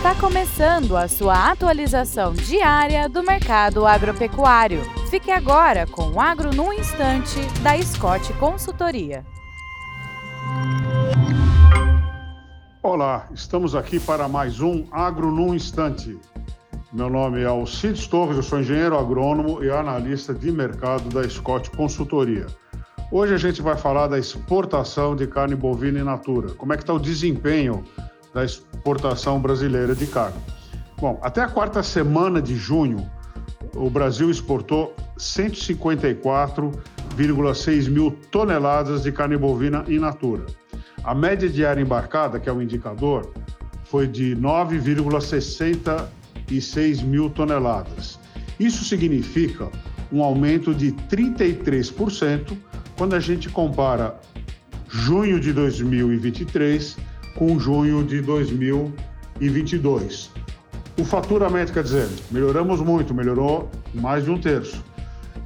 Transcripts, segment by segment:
Está começando a sua atualização diária do mercado agropecuário. Fique agora com o Agro no Instante, da Scott Consultoria. Olá, estamos aqui para mais um Agro no Instante. Meu nome é Alcides Torres, eu sou engenheiro agrônomo e analista de mercado da Scott Consultoria. Hoje a gente vai falar da exportação de carne bovina in natura. Como é que está o desempenho da exportação brasileira de carne? Bom, até a quarta semana de junho, o Brasil exportou 154,6 mil toneladas de carne bovina in natura. A média diária embarcada, que é o indicador, foi de 9,60 6 mil toneladas. Isso significa um aumento de 33% quando a gente compara junho de 2023 com junho de 2022. O faturamento, quer dizer, melhoramos muito, melhorou mais de um terço.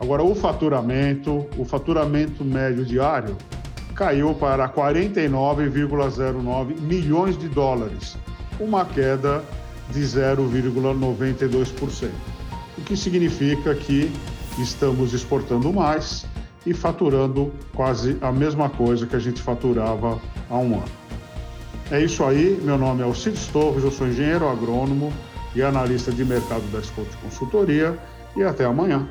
Agora, o faturamento, o faturamento médio diário caiu para 49,09 milhões de dólares, uma queda de 0,92%, o que significa que estamos exportando mais e faturando quase a mesma coisa que a gente faturava há um ano. É isso aí, meu nome é Alcides Torres, eu sou engenheiro agrônomo e analista de mercado da Scott Consultoria e até amanhã.